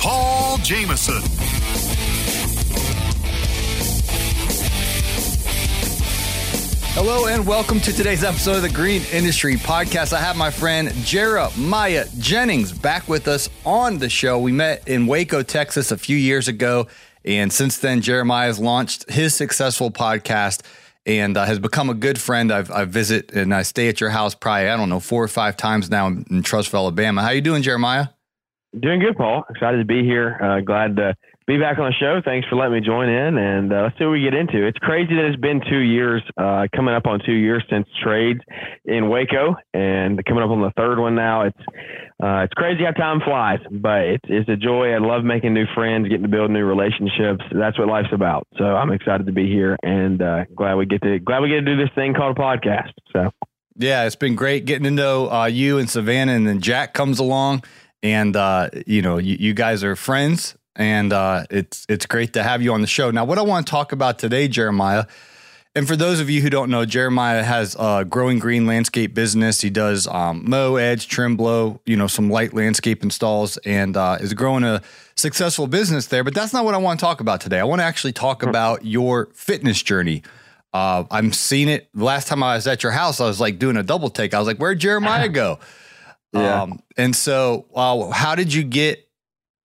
Paul Jamison. Hello and welcome to today's episode of the Green Industry Podcast. I have my friend Jeremiah Jennings back with us on the show. We met in Waco, Texas a few years ago, and since then, Jeremiah has launched his successful podcast and uh, has become a good friend. I've I visit and I stay at your house probably I don't know four or five times now in Trussville, Alabama. How you doing, Jeremiah? Doing good, Paul. Excited to be here. Uh, glad to be back on the show. Thanks for letting me join in, and uh, let's see what we get into. It's crazy that it's been two years, uh, coming up on two years since trades in Waco, and coming up on the third one now. It's uh, it's crazy how time flies, but it's it's a joy. I love making new friends, getting to build new relationships. That's what life's about. So I'm excited to be here, and uh, glad we get to glad we get to do this thing called a podcast. So. Yeah, it's been great getting to know uh, you and Savannah, and then Jack comes along and uh, you know you, you, guys are friends, and uh, it's it's great to have you on the show. Now, what I want to talk about today, Jeremiah, and for those of you who don't know, Jeremiah has a growing green landscape business. He does um, mow, edge, trim, blow, you know, some light landscape installs, and uh, is growing a successful business there. But that's not what I want to talk about today. I want to actually talk about your fitness journey. Uh, I'm seeing it. Last time I was at your house, I was like doing a double take. I was like, "Where'd Jeremiah go?" Yeah. Um, and so, uh, how did you get,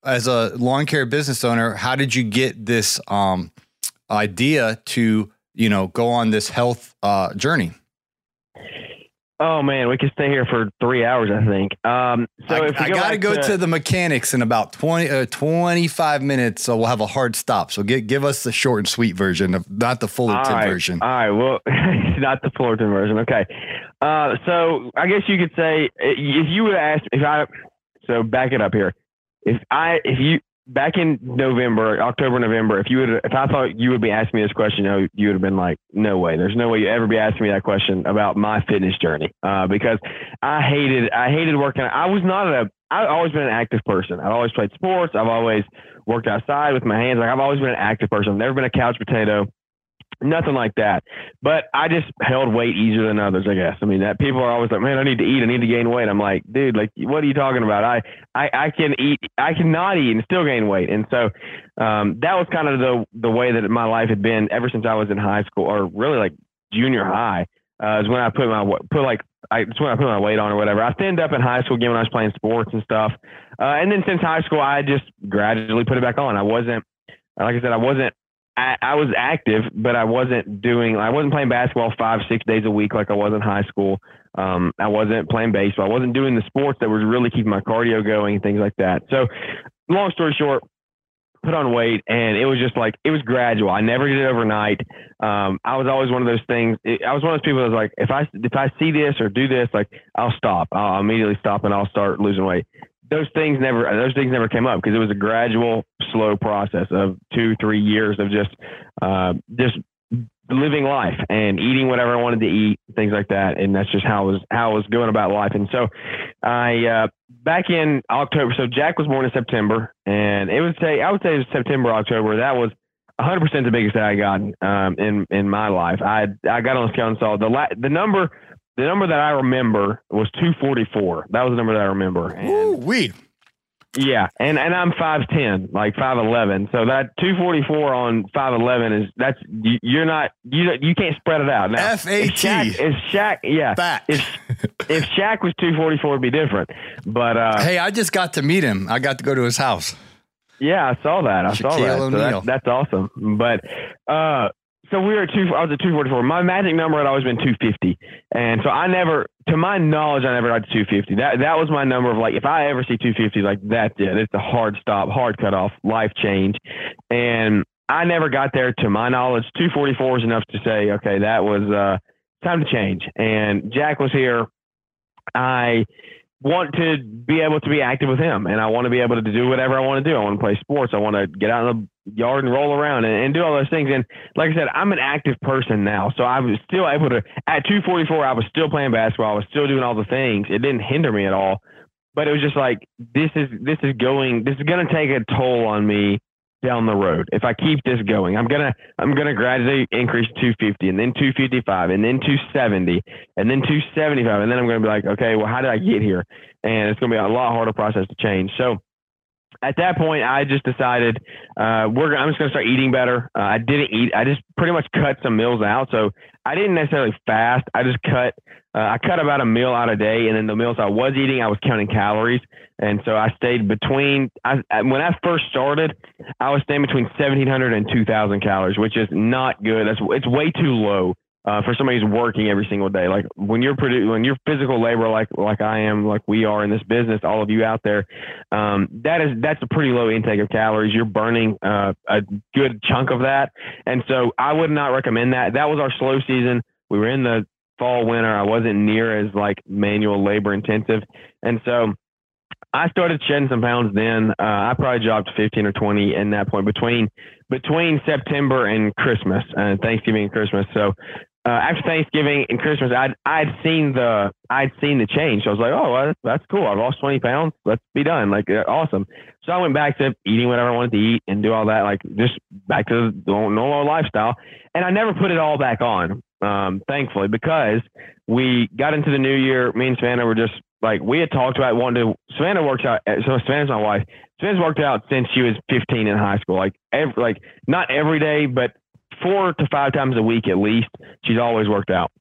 as a lawn care business owner, how did you get this um, idea to, you know, go on this health uh, journey? Oh man, we could stay here for three hours. I think. Um, so I, if I got to go to the mechanics in about 20, uh, 25 minutes, so we'll have a hard stop. So give give us the short and sweet version of not the Fullerton right, version. All right, well, not the Fullerton version. Okay. Uh, so I guess you could say if you would ask if I so back it up here. If I if you back in November, October, November, if you would, if I thought you would be asking me this question, you, would have been like, no way. There's no way you ever be asking me that question about my fitness journey. Uh, because I hated, I hated working. I was not a, I've always been an active person. I've always played sports. I've always worked outside with my hands. Like I've always been an active person. I've never been a couch potato nothing like that. But I just held weight easier than others, I guess. I mean, that people are always like, man, I need to eat, I need to gain weight. I'm like, dude, like, what are you talking about? I, I, I can eat, I cannot eat and still gain weight. And so, um, that was kind of the, the way that my life had been ever since I was in high school or really like junior high, uh, is when I put my, put like, I, when I put my weight on or whatever. I thinned up in high school again when I was playing sports and stuff. Uh, and then since high school, I just gradually put it back on. I wasn't, like I said, I wasn't I, I was active, but I wasn't doing. I wasn't playing basketball five, six days a week like I was in high school. Um, I wasn't playing baseball. I wasn't doing the sports that was really keeping my cardio going, and things like that. So, long story short, put on weight, and it was just like it was gradual. I never did it overnight. Um, I was always one of those things. I was one of those people that was like, if I if I see this or do this, like I'll stop. I'll immediately stop and I'll start losing weight those things never those things never came up because it was a gradual, slow process of two, three years of just uh, just living life and eating whatever I wanted to eat, things like that. And that's just how I was how I was going about life. And so I uh, back in October. So Jack was born in September, and it would say I would say it was September, October. That was 100 percent the biggest that I got um, in in my life. I I got on the scale and saw the la- the number the number that I remember was 244. That was the number that I remember. Ooh, we. Yeah, and and I'm 5'10, like 5'11. So that 244 on 5'11 is that's you're not you you can't spread it out. Now, F A T. If Shaq, yeah, Fat. if if Shaq was 244, it'd be different. But uh, hey, I just got to meet him. I got to go to his house. Yeah, I saw that. I Shaquille saw that. So that, that's awesome. But uh, so we were two. I was at two forty four. My magic number had always been two fifty, and so I never, to my knowledge, I never got to two fifty. That that was my number of like, if I ever see two fifty, like that's it. It's a hard stop, hard cut off, life change, and I never got there. To my knowledge, two forty four is enough to say, okay, that was uh, time to change. And Jack was here. I want to be able to be active with him and I want to be able to do whatever I want to do. I want to play sports. I want to get out in the yard and roll around and, and do all those things. And like I said, I'm an active person now. So I was still able to, at 244, I was still playing basketball. I was still doing all the things. It didn't hinder me at all. But it was just like, this is, this is going, this is going to take a toll on me down the road. If I keep this going, I'm gonna I'm gonna gradually increase 250 and then 255 and then 270 and then 275 and then I'm gonna be like, okay, well, how did I get here? And it's gonna be a lot harder process to change. So at that point, I just decided uh, we're. I'm just going to start eating better. Uh, I didn't eat. I just pretty much cut some meals out. So I didn't necessarily fast. I just cut. Uh, I cut about a meal out a day, and then the meals I was eating, I was counting calories. And so I stayed between. I, when I first started, I was staying between 1,700 and 2,000 calories, which is not good. That's it's way too low uh, for somebody who's working every single day. Like when you're produ- when you're physical labor, like like I am, like we are in this business, all of you out there, um, that is that's a pretty low intake of calories. You're burning uh, a good chunk of that, and so I would not recommend that. That was our slow season. We were in the fall winter. I wasn't near as like manual labor intensive, and so. I started shedding some pounds then. Uh, I probably dropped 15 or 20 in that point between between September and Christmas and Thanksgiving and Christmas. So uh, after Thanksgiving and Christmas, I'd I'd seen the I'd seen the change. So I was like, oh, well, that's cool. I've lost twenty pounds. Let's be done. Like, uh, awesome. So I went back to eating whatever I wanted to eat and do all that, like just back to the normal lifestyle. And I never put it all back on, um, thankfully, because we got into the new year. Me and Savannah were just like we had talked about wanting to. Savannah works out. So Savannah's my wife. Savannah's worked out since she was 15 in high school. Like every, like not every day, but four to five times a week at least. She's always worked out.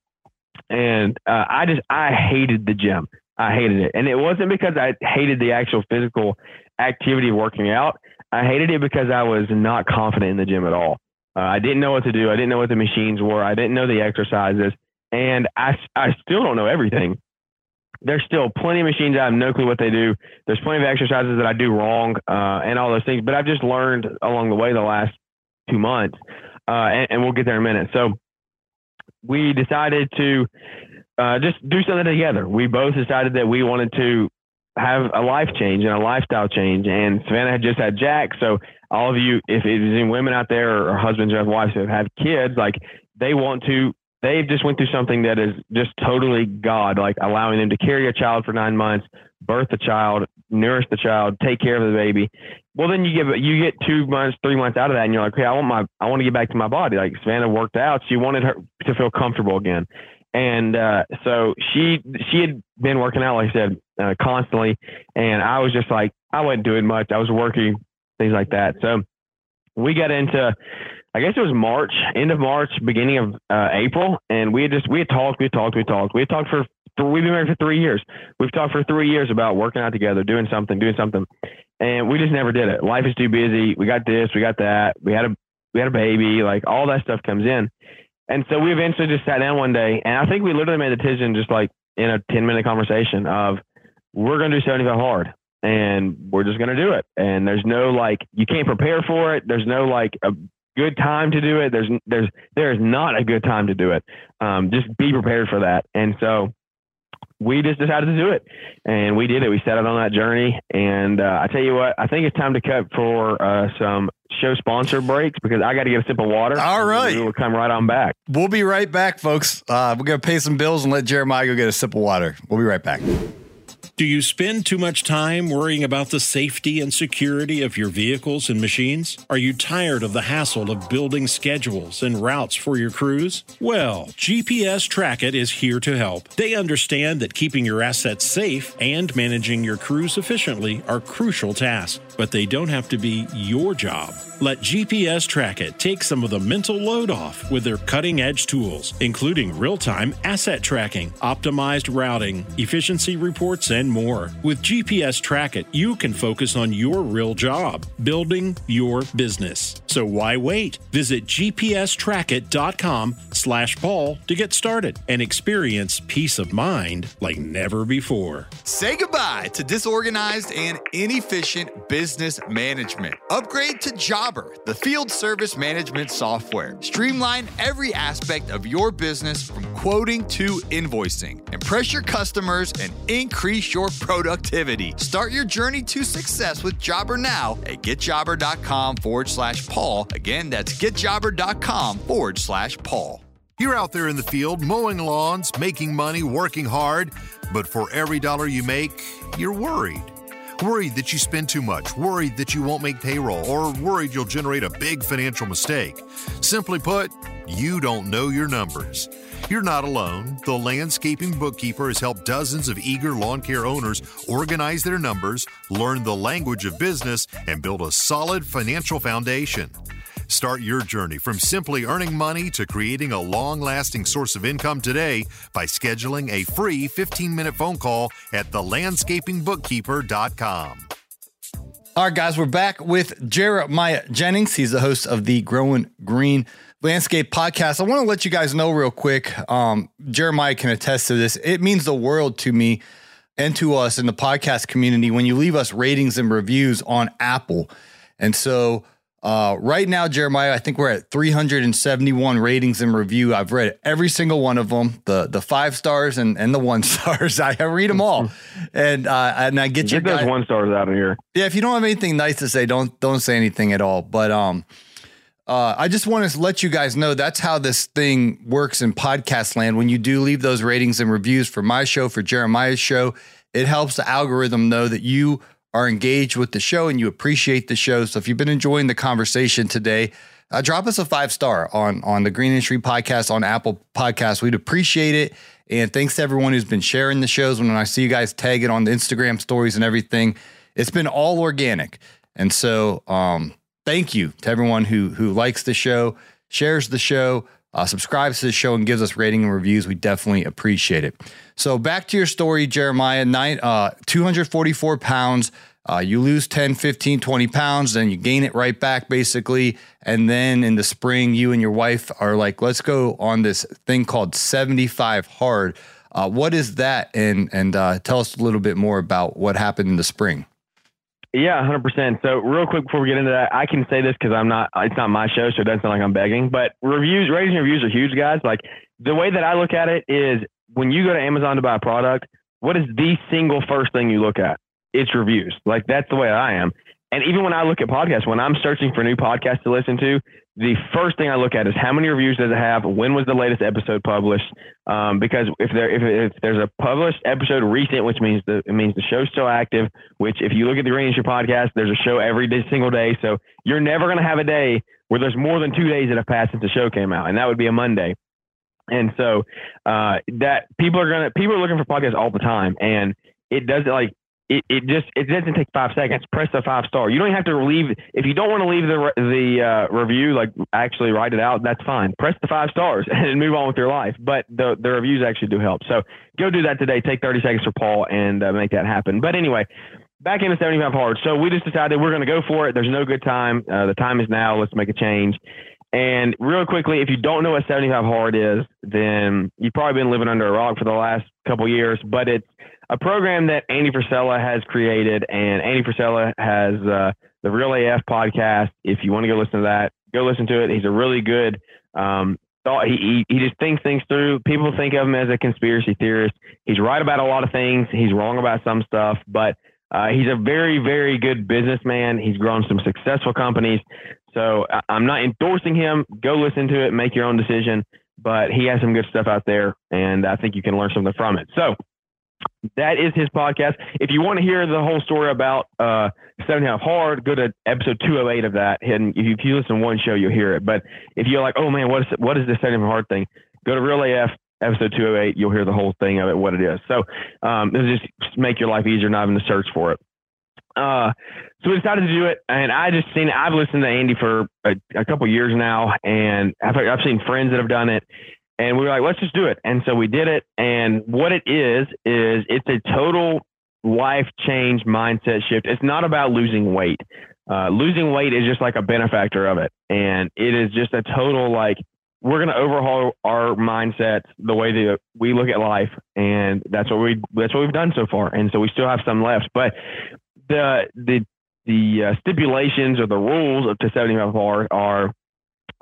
And uh, I just, I hated the gym. I hated it. And it wasn't because I hated the actual physical activity of working out. I hated it because I was not confident in the gym at all. Uh, I didn't know what to do. I didn't know what the machines were. I didn't know the exercises. And I, I still don't know everything. There's still plenty of machines. I have no clue what they do. There's plenty of exercises that I do wrong uh, and all those things. But I've just learned along the way the last two months uh, and, and, we'll get there in a minute. So we decided to uh, just do something together. We both decided that we wanted to have a life change and a lifestyle change. And Savannah had just had Jack. So all of you, if it's any women out there or husbands or wives who have had kids, like they want to, they've just went through something that is just totally God, like allowing them to carry a child for nine months, birth a child, nourish the child, take care of the baby. Well, then you get you get two months, three months out of that, and you're like, okay, I want my I want to get back to my body. Like Savannah worked out, she wanted her to feel comfortable again, and uh, so she she had been working out, like I said, uh, constantly, and I was just like, I wasn't doing much. I was working things like that. So we got into I guess it was March, end of March, beginning of uh, April, and we had just we had talked, we had talked, we had talked, we had talked for we've been married for three years. We've talked for three years about working out together, doing something, doing something, and we just never did it. Life is too busy. We got this, we got that. We had a we had a baby. Like all that stuff comes in, and so we eventually just sat down one day, and I think we literally made the decision just like in a ten minute conversation of we're gonna do seventy five hard. And we're just gonna do it. And there's no like you can't prepare for it. There's no like a good time to do it. There's there's there is not a good time to do it. Um, just be prepared for that. And so we just decided to do it and we did it. We set out on that journey. And uh, I tell you what, I think it's time to cut for uh, some show sponsor breaks because I got to get a sip of water. All right. We'll come right on back. We'll be right back, folks. Uh, we're going to pay some bills and let Jeremiah go get a sip of water. We'll be right back. Do you spend too much time worrying about the safety and security of your vehicles and machines? Are you tired of the hassle of building schedules and routes for your crews? Well, GPS Trackit is here to help. They understand that keeping your assets safe and managing your crews efficiently are crucial tasks, but they don't have to be your job. Let GPS Trackit take some of the mental load off with their cutting edge tools, including real time asset tracking, optimized routing, efficiency reports, and more. With GPS Trackit, you can focus on your real job, building your business. So why wait? Visit gpstrackit.com slash Paul to get started and experience peace of mind like never before. Say goodbye to disorganized and inefficient business management. Upgrade to Jobber, the field service management software. Streamline every aspect of your business from quoting to invoicing. Impress your customers and increase your productivity. Start your journey to success with Jobber now at getjobber.com forward slash Paul. Again, that's getjobber.com forward slash Paul. You're out there in the field mowing lawns, making money, working hard, but for every dollar you make, you're worried. Worried that you spend too much, worried that you won't make payroll, or worried you'll generate a big financial mistake. Simply put, you don't know your numbers. You're not alone. The Landscaping Bookkeeper has helped dozens of eager lawn care owners organize their numbers, learn the language of business, and build a solid financial foundation. Start your journey from simply earning money to creating a long lasting source of income today by scheduling a free 15 minute phone call at thelandscapingbookkeeper.com. All right, guys, we're back with Jeremiah Jennings. He's the host of the Growing Green Landscape podcast. I want to let you guys know real quick. Um, Jeremiah can attest to this. It means the world to me and to us in the podcast community when you leave us ratings and reviews on Apple. And so, uh, right now, Jeremiah, I think we're at 371 ratings and review. I've read every single one of them, the the five stars and, and the one stars. I read them all, and uh, and I get, Get those guys- one stars out of here. yeah, if you don't have anything nice to say, don't don't say anything at all. But um, uh, I just want to let you guys know that's how this thing works in podcast land. When you do leave those ratings and reviews for my show, for Jeremiah's show, it helps the algorithm know that you are engaged with the show and you appreciate the show. So if you've been enjoying the conversation today, uh, drop us a five star on on the Green Industry Podcast on Apple Podcasts. We'd appreciate it. And thanks to everyone who's been sharing the shows. When I see you guys tag it on the Instagram stories and everything, it's been all organic. And so, um, thank you to everyone who who likes the show, shares the show, uh, subscribes to the show, and gives us rating and reviews. We definitely appreciate it. So back to your story, Jeremiah. Nine, uh, 244 pounds. Uh, you lose 10, 15, 20 pounds, then you gain it right back basically. And then in the spring, you and your wife are like, let's go on this thing called 75 hard. Uh, what is that? And, and uh, tell us a little bit more about what happened in the spring. Yeah, hundred percent. So real quick before we get into that, I can say this because I'm not. It's not my show, so it doesn't sound like I'm begging. But reviews, ratings, reviews are huge, guys. Like the way that I look at it is when you go to Amazon to buy a product, what is the single first thing you look at? It's reviews. Like that's the way I am. And even when I look at podcasts, when I'm searching for new podcasts to listen to, the first thing I look at is how many reviews does it have? When was the latest episode published? Um, because if there if, if there's a published episode recent, which means the it means the show's still active. Which if you look at the Green Industry podcast, there's a show every day, single day. So you're never to have a day where there's more than two days that have passed since the show came out, and that would be a Monday. And so uh, that people are gonna people are looking for podcasts all the time, and it doesn't like it, it just it doesn't take five seconds. Press the five star. You don't have to leave if you don't want to leave the the uh, review like actually write it out. That's fine. Press the five stars and move on with your life. But the the reviews actually do help. So go do that today. Take thirty seconds for Paul and uh, make that happen. But anyway. Back into 75 hard. So we just decided we're going to go for it. There's no good time. Uh, the time is now. Let's make a change. And real quickly, if you don't know what 75 hard is, then you've probably been living under a rock for the last couple years. But it's a program that Andy Frisella has created, and Andy Frisella has uh, the Real AF podcast. If you want to go listen to that, go listen to it. He's a really good. Um, thought he, he he just thinks things through. People think of him as a conspiracy theorist. He's right about a lot of things. He's wrong about some stuff, but uh, he's a very very good businessman. He's grown some successful companies. So I- I'm not endorsing him. Go listen to it, make your own decision. But he has some good stuff out there, and I think you can learn something from it. So that is his podcast. If you want to hear the whole story about uh, 75 Hard, go to episode 208 of that. And if you, listen to one show, you'll hear it. But if you're like, oh man, what is what is this 75 Hard thing? Go to Real AF episode 208. You'll hear the whole thing of it, what it is. So um, it'll just make your life easier, not having to search for it. Uh, so we decided to do it, and I just seen. I've listened to Andy for a, a couple years now, and I've, I've seen friends that have done it, and we were like, let's just do it. And so we did it. And what it is is it's a total life change mindset shift. It's not about losing weight. Uh, losing weight is just like a benefactor of it, and it is just a total like we're going to overhaul our mindsets, the way that we look at life, and that's what we that's what we've done so far. And so we still have some left, but the the the uh, stipulations or the rules of to 75 hard are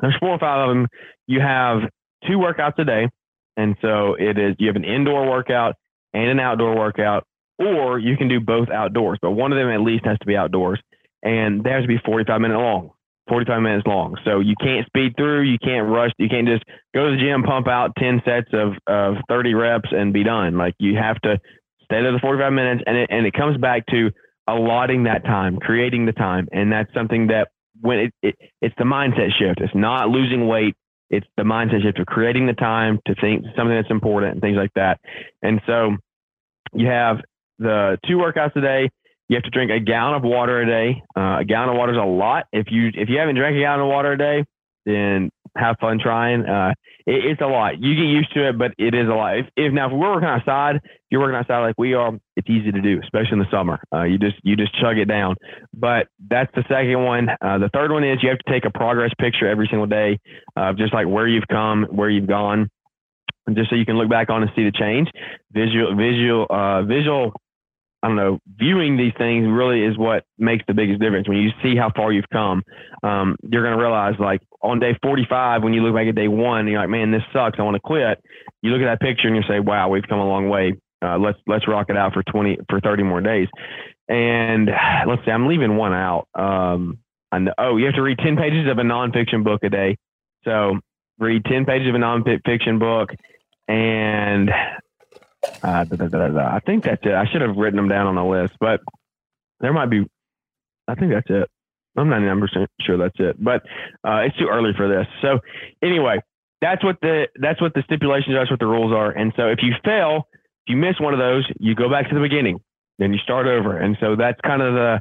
there's four or five of them. You have two workouts a day, and so it is you have an indoor workout and an outdoor workout, or you can do both outdoors, but one of them at least has to be outdoors, and they has to be 45 minutes long. 45 minutes long. So you can't speed through, you can't rush, you can't just go to the gym, pump out 10 sets of, of 30 reps and be done. Like you have to stay there the 45 minutes and it, and it comes back to allotting that time, creating the time. And that's something that when it, it it's the mindset shift. It's not losing weight. It's the mindset shift of creating the time to think something that's important and things like that. And so you have the two workouts a day you have to drink a gallon of water a day. Uh, a gallon of water is a lot. If you if you haven't drank a gallon of water a day, then have fun trying. Uh, it, it's a lot. You get used to it, but it is a lot. If, if now if we're working outside, if you're working outside like we are, it's easy to do, especially in the summer. Uh, you just you just chug it down. But that's the second one. Uh, the third one is you have to take a progress picture every single day, just like where you've come, where you've gone, just so you can look back on and see the change. Visual visual uh, visual I don't know, viewing these things really is what makes the biggest difference. When you see how far you've come, um, you're going to realize like on day 45, when you look back at day one, you're like, man, this sucks. I want to quit. You look at that picture and you say, wow, we've come a long way. Uh, let's, let's rock it out for 20, for 30 more days. And let's see, I'm leaving one out. Um, oh, you have to read 10 pages of a nonfiction book a day. So read 10 pages of a nonfiction book and uh, da, da, da, I think that's it. I should have written them down on the list, but there might be. I think that's it. I'm not 99 sure that's it, but uh, it's too early for this. So anyway, that's what the that's what the stipulations are. That's what the rules are. And so if you fail, if you miss one of those, you go back to the beginning, then you start over. And so that's kind of the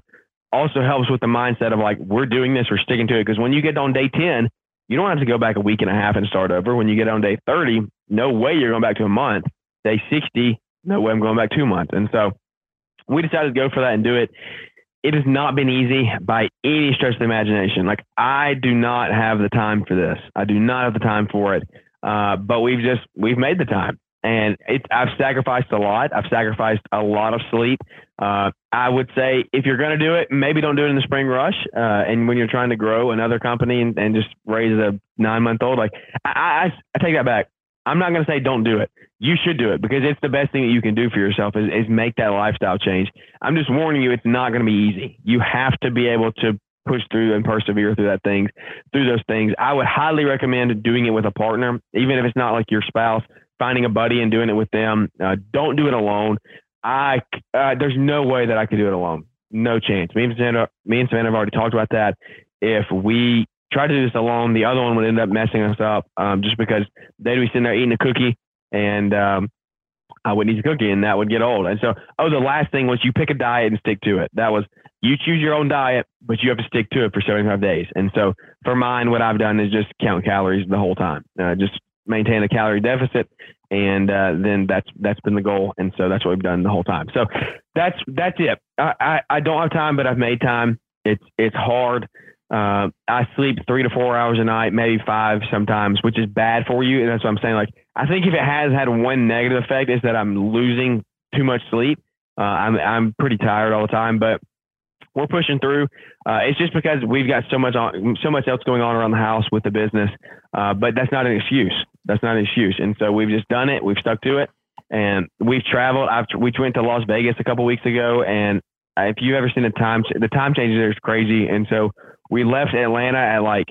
also helps with the mindset of like we're doing this, we're sticking to it. Because when you get on day 10, you don't have to go back a week and a half and start over. When you get on day 30, no way you're going back to a month day 60, no way I'm going back two months. And so we decided to go for that and do it. It has not been easy by any stretch of the imagination. Like I do not have the time for this. I do not have the time for it. Uh, but we've just we've made the time, and it's I've sacrificed a lot. I've sacrificed a lot of sleep. Uh, I would say if you're going to do it, maybe don't do it in the spring rush. Uh, and when you're trying to grow another company and, and just raise a nine month old, like I, I, I take that back. I'm not going to say don't do it. You should do it because it's the best thing that you can do for yourself is, is make that lifestyle change. I'm just warning you, it's not going to be easy. You have to be able to push through and persevere through that things, through those things. I would highly recommend doing it with a partner, even if it's not like your spouse, finding a buddy and doing it with them. Uh, don't do it alone. I, uh, there's no way that I could do it alone. No chance. Me and Savannah, me and Savannah have already talked about that. If we try to do this alone. The other one would end up messing us up um, just because they'd be sitting there eating a cookie and um, I wouldn't eat the cookie and that would get old. And so, oh, the last thing was you pick a diet and stick to it. That was you choose your own diet, but you have to stick to it for 75 days. And so for mine, what I've done is just count calories the whole time, uh, just maintain a calorie deficit. And uh, then that's that's been the goal, and so that's what we've done the whole time. So that's that's it. I, I, I don't have time, but I've made time. It's it's hard. Uh, I sleep three to four hours a night, maybe five sometimes, which is bad for you. And that's what I'm saying. Like, I think if it has had one negative effect is that I'm losing too much sleep. Uh, I'm, I'm pretty tired all the time, but we're pushing through. Uh, it's just because we've got so much on, so much else going on around the house with the business. Uh, but that's not an excuse. That's not an excuse. And so we've just done it. We've stuck to it and we've traveled. I've, we went to Las Vegas a couple weeks ago and if you ever seen the time, the time changes there is crazy. And so we left Atlanta at like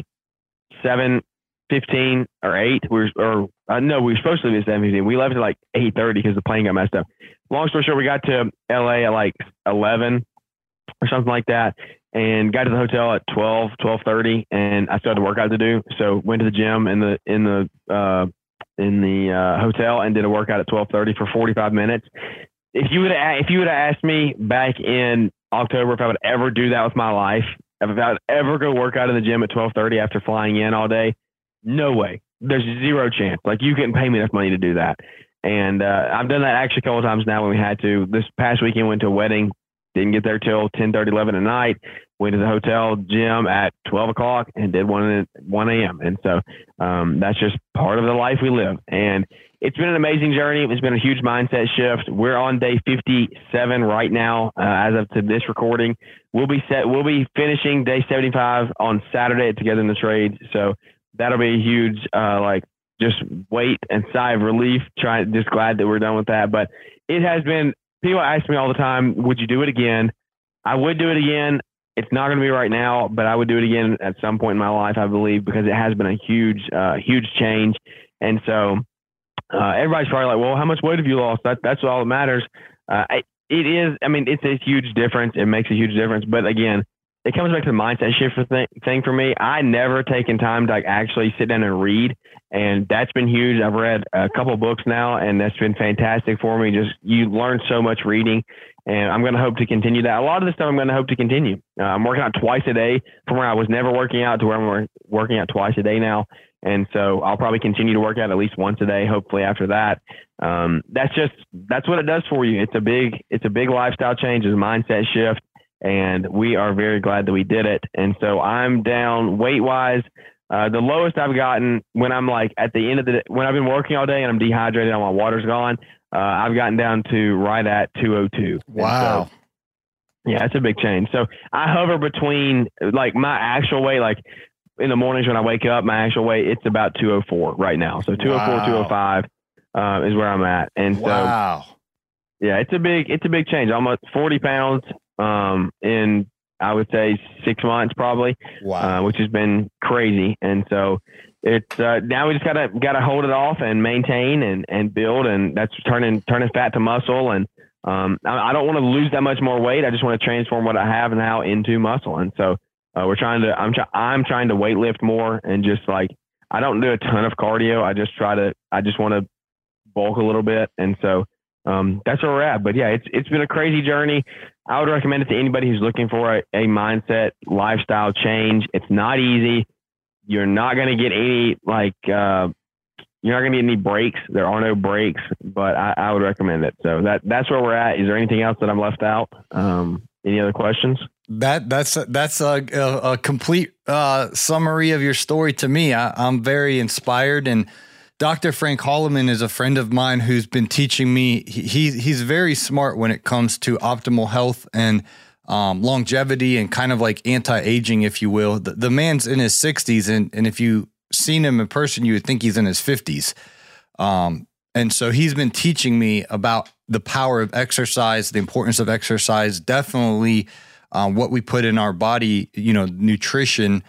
seven fifteen or eight. We were, or uh, no, we were supposed to leave at seven fifteen. We left at like eight thirty because the plane got messed up. Long story short, we got to L.A. at like eleven or something like that, and got to the hotel at 12, 12.30, and I still had a workout to do. So went to the gym in the in the uh, in the uh, hotel and did a workout at twelve thirty for forty five minutes. If you would if you would have asked me back in October if I would ever do that with my life, if I would ever go work out in the gym at 1230 after flying in all day, no way. There's zero chance. Like you couldn't pay me enough money to do that. And uh, I've done that actually a couple times now when we had to. This past weekend went to a wedding, didn't get there till 10, 30, 11 at night. went to the hotel gym at 12 o'clock and did one at 1 a.m. And so um, that's just part of the life we live. And it's been an amazing journey. It's been a huge mindset shift. We're on day 57 right now, uh, as of to this recording. We'll be set. We'll be finishing day 75 on Saturday at Together in the Trades. So that'll be a huge, uh, like, just weight and sigh of relief. Try, just glad that we're done with that. But it has been. People ask me all the time, "Would you do it again?" I would do it again. It's not going to be right now, but I would do it again at some point in my life, I believe, because it has been a huge, uh, huge change. And so uh, everybody's probably like, well, how much weight have you lost? That, that's all that matters. Uh, it is, I mean, it's a huge difference. It makes a huge difference. But again, it comes back to the mindset shift thing, thing for me. I never taken time to like actually sit down and read, and that's been huge. I've read a couple books now, and that's been fantastic for me. Just you learn so much reading, and I'm going to hope to continue that. A lot of the stuff I'm going to hope to continue. Uh, I'm working out twice a day from where I was never working out to where I'm working out twice a day now. And so I'll probably continue to work out at least once a day. Hopefully after that, um, that's just, that's what it does for you. It's a big, it's a big lifestyle change, it's a mindset shift. And we are very glad that we did it. And so I'm down weight wise. Uh, the lowest I've gotten when I'm like at the end of the day, when I've been working all day and I'm dehydrated and my water's gone, uh, I've gotten down to right at 202. Wow. So, yeah, it's a big change. So I hover between like my actual weight, like in the mornings when I wake up, my actual weight, it's about 204 right now. So 204, wow. 205 uh, is where I'm at. And so, wow. yeah, it's a big, it's a big change. Almost 40 pounds um, in, I would say six months probably, wow. Uh, which has been crazy. And so it's uh, now we just gotta gotta hold it off and maintain and, and build, and that's turning turning fat to muscle. And um, I, I don't want to lose that much more weight. I just want to transform what I have now into muscle. And so uh, we're trying to I'm try, I'm trying to weight lift more and just like I don't do a ton of cardio. I just try to I just want to bulk a little bit. And so um, that's where we're at. But yeah, it's it's been a crazy journey. I would recommend it to anybody who's looking for a, a mindset lifestyle change. It's not easy you're not going to get any like uh, you're not going to get any breaks. There are no breaks, but I, I, would recommend it. So that that's where we're at. Is there anything else that I'm left out? Um, any other questions? That that's that's a, a, a complete uh, summary of your story to me. I, I'm very inspired and. Dr. Frank Holloman is a friend of mine who's been teaching me. He, he's very smart when it comes to optimal health and um, longevity and kind of like anti-aging, if you will. The, the, man's in his 60s, and and if you seen him in person, you would think he's in his 50s. Um, and so he's been teaching me about the power of exercise, the importance of exercise, definitely uh, what we put in our body, you know, nutrition,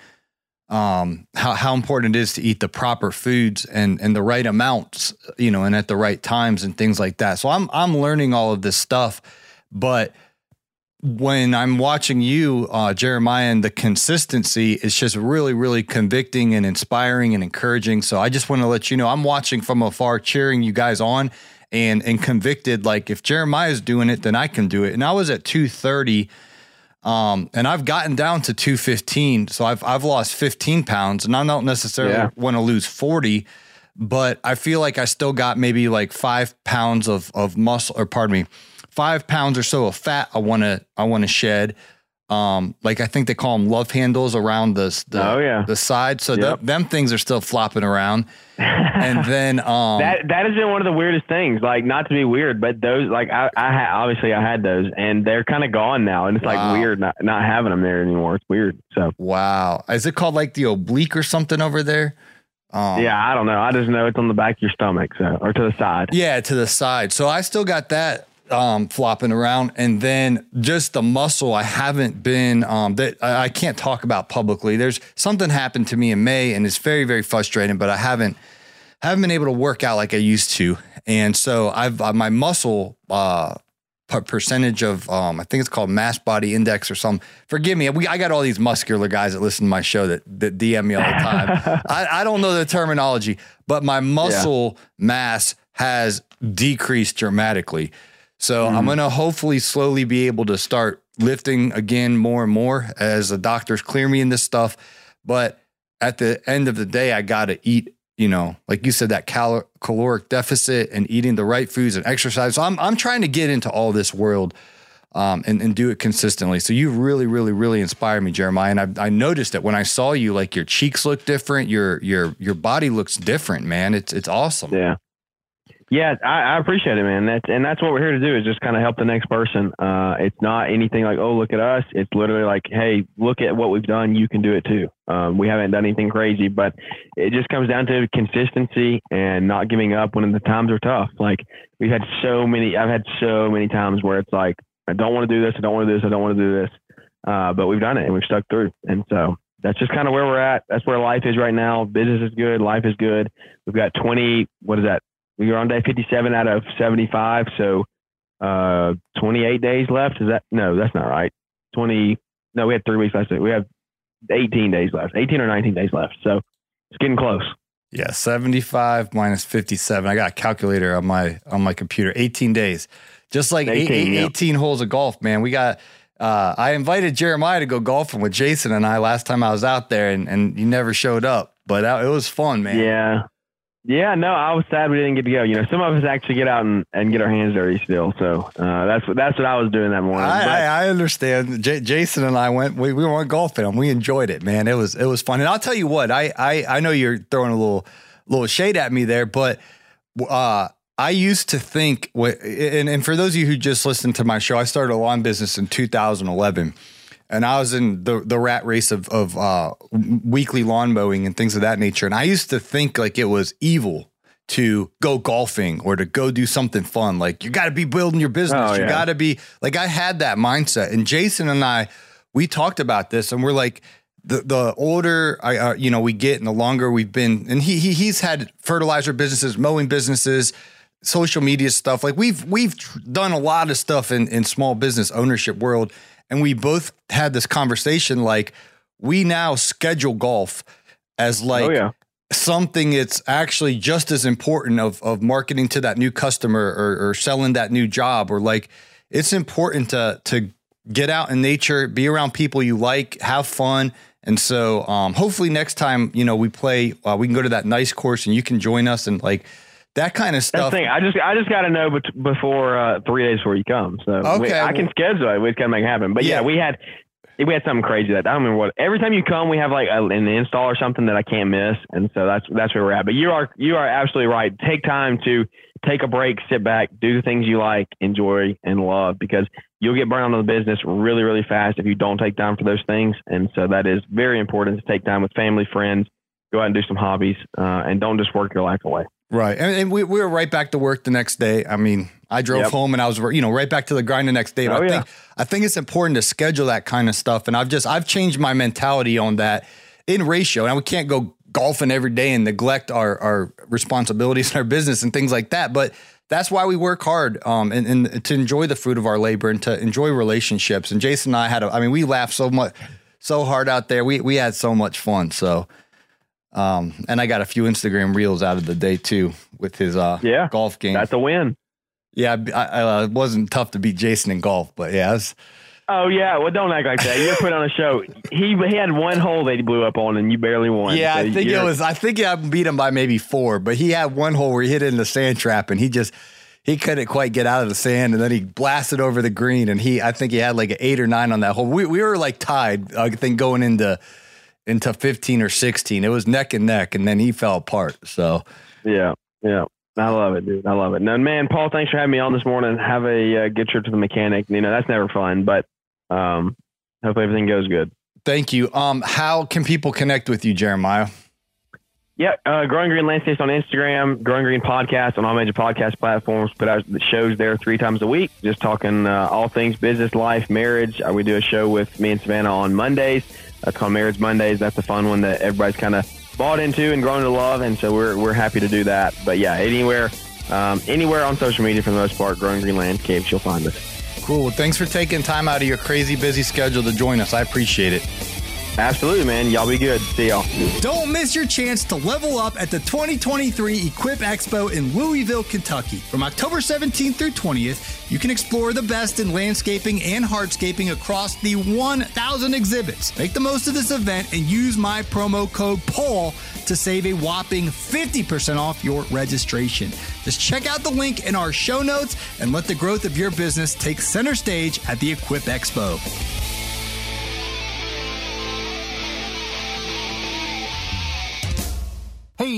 um, how, how important it is to eat the proper foods and, and the right amounts, you know, and at the right times and things like that. So I'm, I'm learning all of this stuff, but when I'm watching you, uh, Jeremiah, and the consistency is just really, really convicting and inspiring and encouraging. So I just want to let you know I'm watching from afar, cheering you guys on and and convicted. Like if Jeremiah's doing it, then I can do it. And I was at 230. Um, and I've gotten down to 215. So I've I've lost 15 pounds and I don't necessarily yeah. want to lose 40, but I feel like I still got maybe like five pounds of of muscle or pardon me, five pounds or so of fat I want to I want to shed. Um, like I think they call them love handles around the the, oh, yeah. the side. So yep. them things are still flopping around. and then um, that that has been one of the weirdest things. Like not to be weird, but those like I, I ha- obviously I had those and they're kind of gone now, and it's wow. like weird not not having them there anymore. It's weird. So wow, is it called like the oblique or something over there? Um, yeah, I don't know. I just know it's on the back of your stomach, so or to the side. Yeah, to the side. So I still got that um, flopping around, and then just the muscle I haven't been um, that I can't talk about publicly. There's something happened to me in May, and it's very very frustrating. But I haven't haven't been able to work out like I used to, and so I've uh, my muscle uh, percentage of um, I think it's called mass body index or something. Forgive me, we, I got all these muscular guys that listen to my show that, that DM me all the time. I, I, don't know the terminology, but my muscle yeah. mass has decreased dramatically. So mm. I'm going to hopefully slowly be able to start lifting again more and more as the doctors clear me in this stuff. But at the end of the day, I got to eat, you know, like you said, that cal- caloric deficit and eating the right foods and exercise. So I'm, I'm trying to get into all this world um, and, and do it consistently. So you really, really, really inspired me, Jeremiah. And I, I noticed that when I saw you, like your cheeks look different, your your your body looks different, man. It's it's awesome. Yeah. Yeah, I, I appreciate it, man. That's and that's what we're here to do is just kind of help the next person. Uh, it's not anything like, oh, look at us. It's literally like, hey, look at what we've done. You can do it too. Um, we haven't done anything crazy, but it just comes down to consistency and not giving up when the times are tough. Like we've had so many, I've had so many times where it's like, I don't want to do this. I don't want to do this. I don't want to do this. Uh, but we've done it and we've stuck through. And so that's just kind of where we're at. That's where life is right now. Business is good. Life is good. We've got 20, what is that? We are on day 57 out of 75. So, uh, 28 days left. Is that, no, that's not right. 20, no, we had three weeks left. We have 18 days left, 18 or 19 days left. So it's getting close. Yeah, 75 minus 57. I got a calculator on my on my computer. 18 days. Just like 18, eight, eight, yeah. 18 holes of golf, man. We got uh, I invited Jeremiah to go golfing with Jason and I last time I was out there, and, and you never showed up. But it was fun, man. Yeah, yeah. No, I was sad we didn't get to go. You know, some of us actually get out and, and get our hands dirty still. So uh, that's what that's what I was doing that morning. I, I, I understand. J- Jason and I went. We, we went golfing and we enjoyed it, man. It was it was fun. And I'll tell you what. I I, I know you're throwing a little little shade at me there, but. Uh, I used to think, and, and for those of you who just listened to my show, I started a lawn business in 2011 and I was in the the rat race of of uh, weekly lawn mowing and things of that nature. And I used to think like it was evil to go golfing or to go do something fun. Like you got to be building your business. Oh, yeah. You got to be like I had that mindset. And Jason and I, we talked about this, and we're like. The, the older I uh, you know we get and the longer we've been and he, he he's had fertilizer businesses mowing businesses social media stuff. Like we've we've done a lot of stuff in in small business ownership world, and we both had this conversation. Like we now schedule golf as like. Oh, yeah. Something it's actually just as important of of marketing to that new customer or, or selling that new job or like it's important to to get out in nature, be around people you like, have fun, and so um, hopefully next time you know we play, uh, we can go to that nice course and you can join us and like that kind of stuff. Thing. I just I just got to know before uh, three days before you come. So okay, we, I can schedule it. We can make it happen. But yeah, yeah, we had we had something crazy that I don't remember what. Every time you come, we have like a, an install or something that I can't miss, and so that's that's where we're at. But you are you are absolutely right. Take time to take a break, sit back, do the things you like, enjoy, and love because you'll get burned out on the business really really fast if you don't take time for those things. And so that is very important to take time with family, friends, go out and do some hobbies, uh, and don't just work your life away. Right. And, and, we, we were right back to work the next day. I mean, I drove yep. home and I was, you know, right back to the grind the next day. But oh, I think, yeah. I think it's important to schedule that kind of stuff. And I've just, I've changed my mentality on that in ratio. And we can't go golfing every day and neglect our, our responsibilities in our business and things like that. But that's why we work hard um, and, and to enjoy the fruit of our labor and to enjoy relationships. And Jason and I had, a, I mean, we laughed so much, so hard out there. We, we had so much fun. So, um, and I got a few Instagram reels out of the day too with his uh, yeah, golf game. That's a win. Yeah, I, I, uh, it wasn't tough to beat Jason in golf, but yeah. Was, oh yeah, well don't act like that. You're put on a show. He he had one hole that he blew up on, and you barely won. Yeah, so I think it was. I think I beat him by maybe four, but he had one hole where he hit it in the sand trap, and he just he couldn't quite get out of the sand, and then he blasted over the green, and he I think he had like an eight or nine on that hole. We we were like tied. I think going into into 15 or 16. It was neck and neck, and then he fell apart. So, yeah, yeah. I love it, dude. I love it. No, man, Paul, thanks for having me on this morning. Have a uh, good trip to the mechanic. You know, that's never fun, but um, hopefully everything goes good. Thank you. Um, how can people connect with you, Jeremiah? Yeah, uh, Growing Green Landscapes on Instagram, Growing Green Podcast on all major podcast platforms. Put out the shows there three times a week, just talking uh, all things business, life, marriage. Uh, we do a show with me and Savannah on Mondays. That's called Marriage Mondays. That's a fun one that everybody's kind of bought into and grown to love, and so we're we're happy to do that. But yeah, anywhere um, anywhere on social media for the most part, Growing Green Landscapes, you'll find us. Cool. Well, thanks for taking time out of your crazy busy schedule to join us. I appreciate it. Absolutely, man. Y'all be good. See y'all. Don't miss your chance to level up at the 2023 Equip Expo in Louisville, Kentucky. From October 17th through 20th, you can explore the best in landscaping and hardscaping across the 1,000 exhibits. Make the most of this event and use my promo code PAUL to save a whopping 50% off your registration. Just check out the link in our show notes and let the growth of your business take center stage at the Equip Expo.